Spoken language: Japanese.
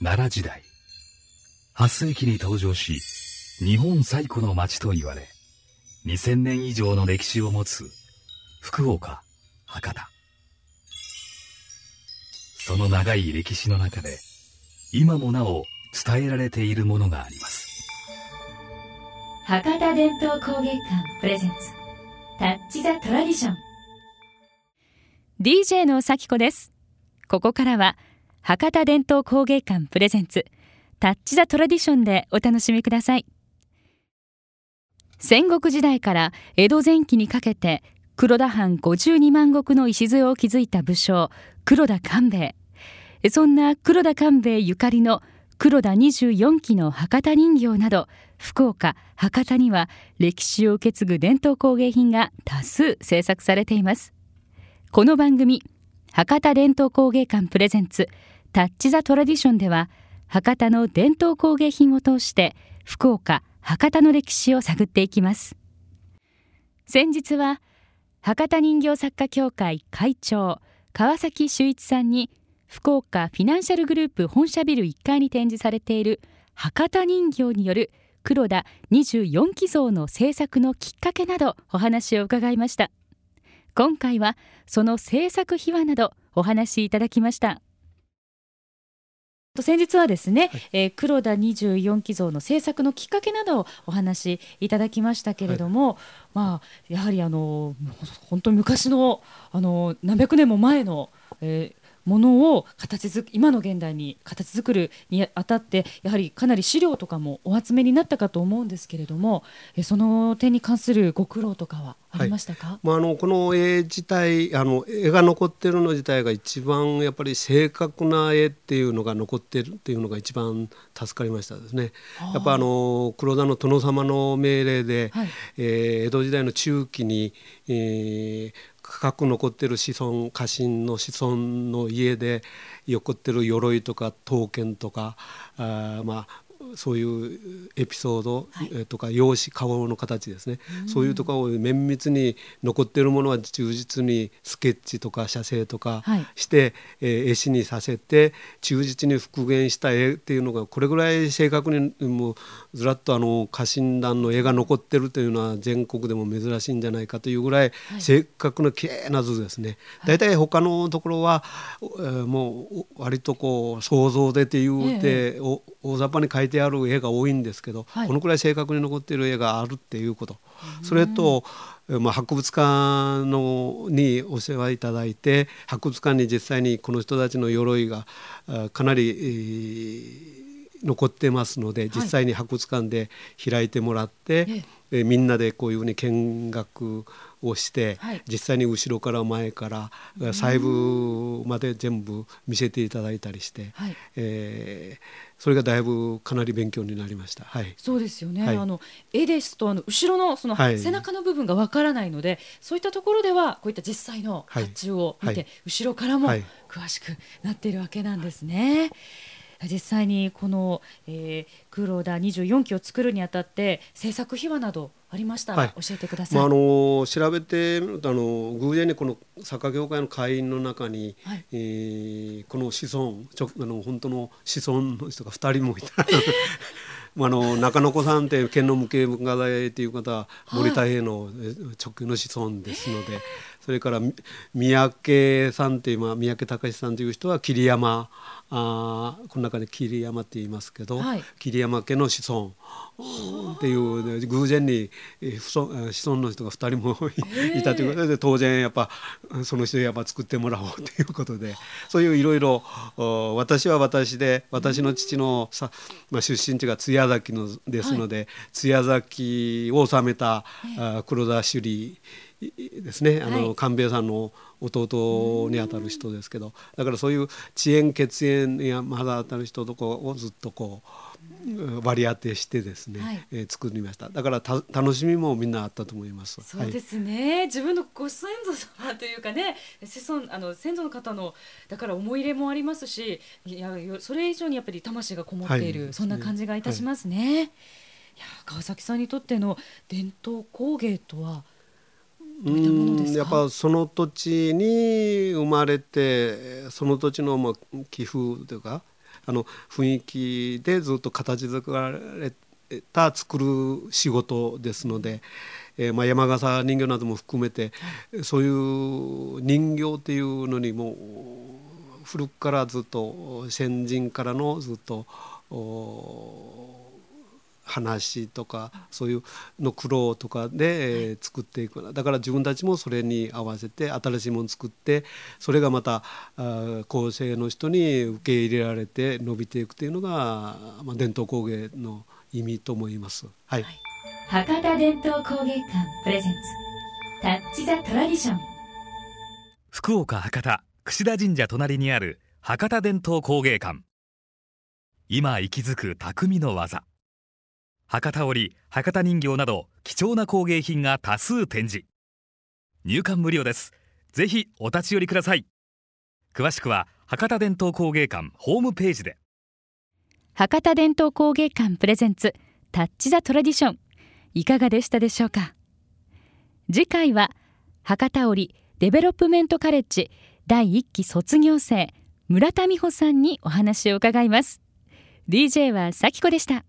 奈良時代。8世紀に登場し日本最古の町と言われ2000年以上の歴史を持つ福岡博多。その長い歴史の中で今もなお伝えられているものがあります。博多伝統工芸館プレゼンツタッチ・ザ・トラディション。DJ の咲子です。ここからは博多伝統工芸館プレゼンツタッチ・ザ・トラディションでお楽しみください。戦国時代から江戸前期にかけて黒田藩52万石の礎を築いた武将黒田官兵衛。そんな黒田官兵衛ゆかりの黒田24期の博多人形など福岡博多には歴史を受け継ぐ伝統工芸品が多数制作されています。この番組博多伝統工芸館プレゼンツタッチ・ザ・トラディションでは博多の伝統工芸品を通して福岡博多の歴史を探っていきます。先日は博多人形作家協会会長川崎修一さんに福岡フィナンシャルグループ本社ビル1階に展示されている博多人形による黒田24期像の制作のきっかけなどお話を伺いました。今回はその制作秘話などお話しいただきました。先日はですね、はい、えー、黒田24期像の制作のきっかけなどをお話しいただきましたけれども、はい、まあやはりあの本当に昔のあの何百年も前の、えーものを形づ今の現代に形作るにあたってやはりかなり資料とかもお集めになったかと思うんですけれどもえその点に関するご苦労とかはありましたか、はい、まあ、あのこの絵自体あの絵が残ってるの自体が一番やっぱり正確な絵っていうのが残ってるっていうのが一番助かりましたですね。やっぱあの黒田の殿様の命令で、はい、えー、江戸時代の中期に、えー、深く残ってる子孫家臣の子孫の家で残ってる鎧とか刀剣とかあまあそういうエピソードとか用紙顔の形ですね、そういうところを綿密に残っているものは忠実にスケッチとか写生とかして、はい、えー、絵師にさせて忠実に復元した絵っていうのがこれぐらい正確にもうずらっとあの家臣団の絵が残ってるというのは全国でも珍しいんじゃないかというぐらい正確な綺麗な図ですね。大体、他のところは、えー、もう割とこう想像でって言うて、ええ、大雑把に描いてある絵が多いんですけど、はい、このくらい正確に残っている絵があるっていうこと。それと、まあ、博物館のにお世話いただいて博物館に実際にこの人たちの鎧がかなり、えー残ってますので実際に博物館で開いてもらって、はい、えみんなでこういうふうに見学をして、はい、実際に後ろから前から細部まで全部見せていただいたりして、はい、えーそれがだいぶかなり勉強になりました。はい。そうですよね。はい、あの絵ですとあの後ろのその背中の部分がわからないので、はい、そういったところではこういった実際の発注を見て、はい、後ろからも詳しくなっているわけなんですね。実際にこの、えー、黒田24期を作るにあたって制作秘話などありましたら、はい、教えてください。まあ、あの調べてみるとあの偶然にこのサッカー協会の会員の中に、はい、えー、この子孫ちょあの本当の子孫の人が2人もいた。あの中野子さんって県の無形文化財という方は森田平の直系の子孫ですので、それから三宅さんっていう、まあ、三宅隆さんという人は桐山。あこの中で桐山って言いますけど、はい、桐山家の子孫。っていう、ね、偶然に子孫の人が2人もいたということで当然やっぱその人やっぱ作ってもらおうということでそういういろいろ私は私で私の父のさ、まあ、出身地が津屋崎のですので、はい、津屋崎を治めた、はい、黒田首里ですね。あの、官兵衛さんの弟にあたる人ですけど。だからそういう遅延血縁やまだ当たる人とこをずっとこう割り当てしてですね、はい、えー、作りました。だからた楽しみもみんなあったと思います。そうですね、はい、自分のご先祖様というかね子孫あの先祖の方のだから思い入れもありますしいやそれ以上にやっぱり魂がこもっている、はい、そんな感じがいたしますね、い。や川崎さんにとっての伝統工芸とはうんやっぱその土地に生まれてその土地のまあ寄付というか、あの雰囲気でずっと形作られた作る仕事ですので、えー、まあ山笠人形なども含めてそういう人形っていうのにも古くからずっと先人からのずっと話とかそういうの苦労とかで、えー、作っていくだから自分たちもそれに合わせて新しいもの作ってそれがまたあ後世の人に受け入れられて伸びていくというのが、まあ、伝統工芸の意味と思います。はい、はい、博多伝統工芸館プレゼンツタッチザトラディション福岡博多櫛田神社隣にある博多伝統工芸館。今息づく匠の技博多織博多人形など貴重な工芸品が多数展示。入館無料です。ぜひお立ち寄りください。詳しくは博多伝統工芸館ホームページで。博多伝統工芸館プレゼンツタッチザトラディション。いかがでしたでしょうか？次回は博多織デベロップメントカレッジ第1期卒業生村田美穂さんにお話を伺います。DJ は咲子でした。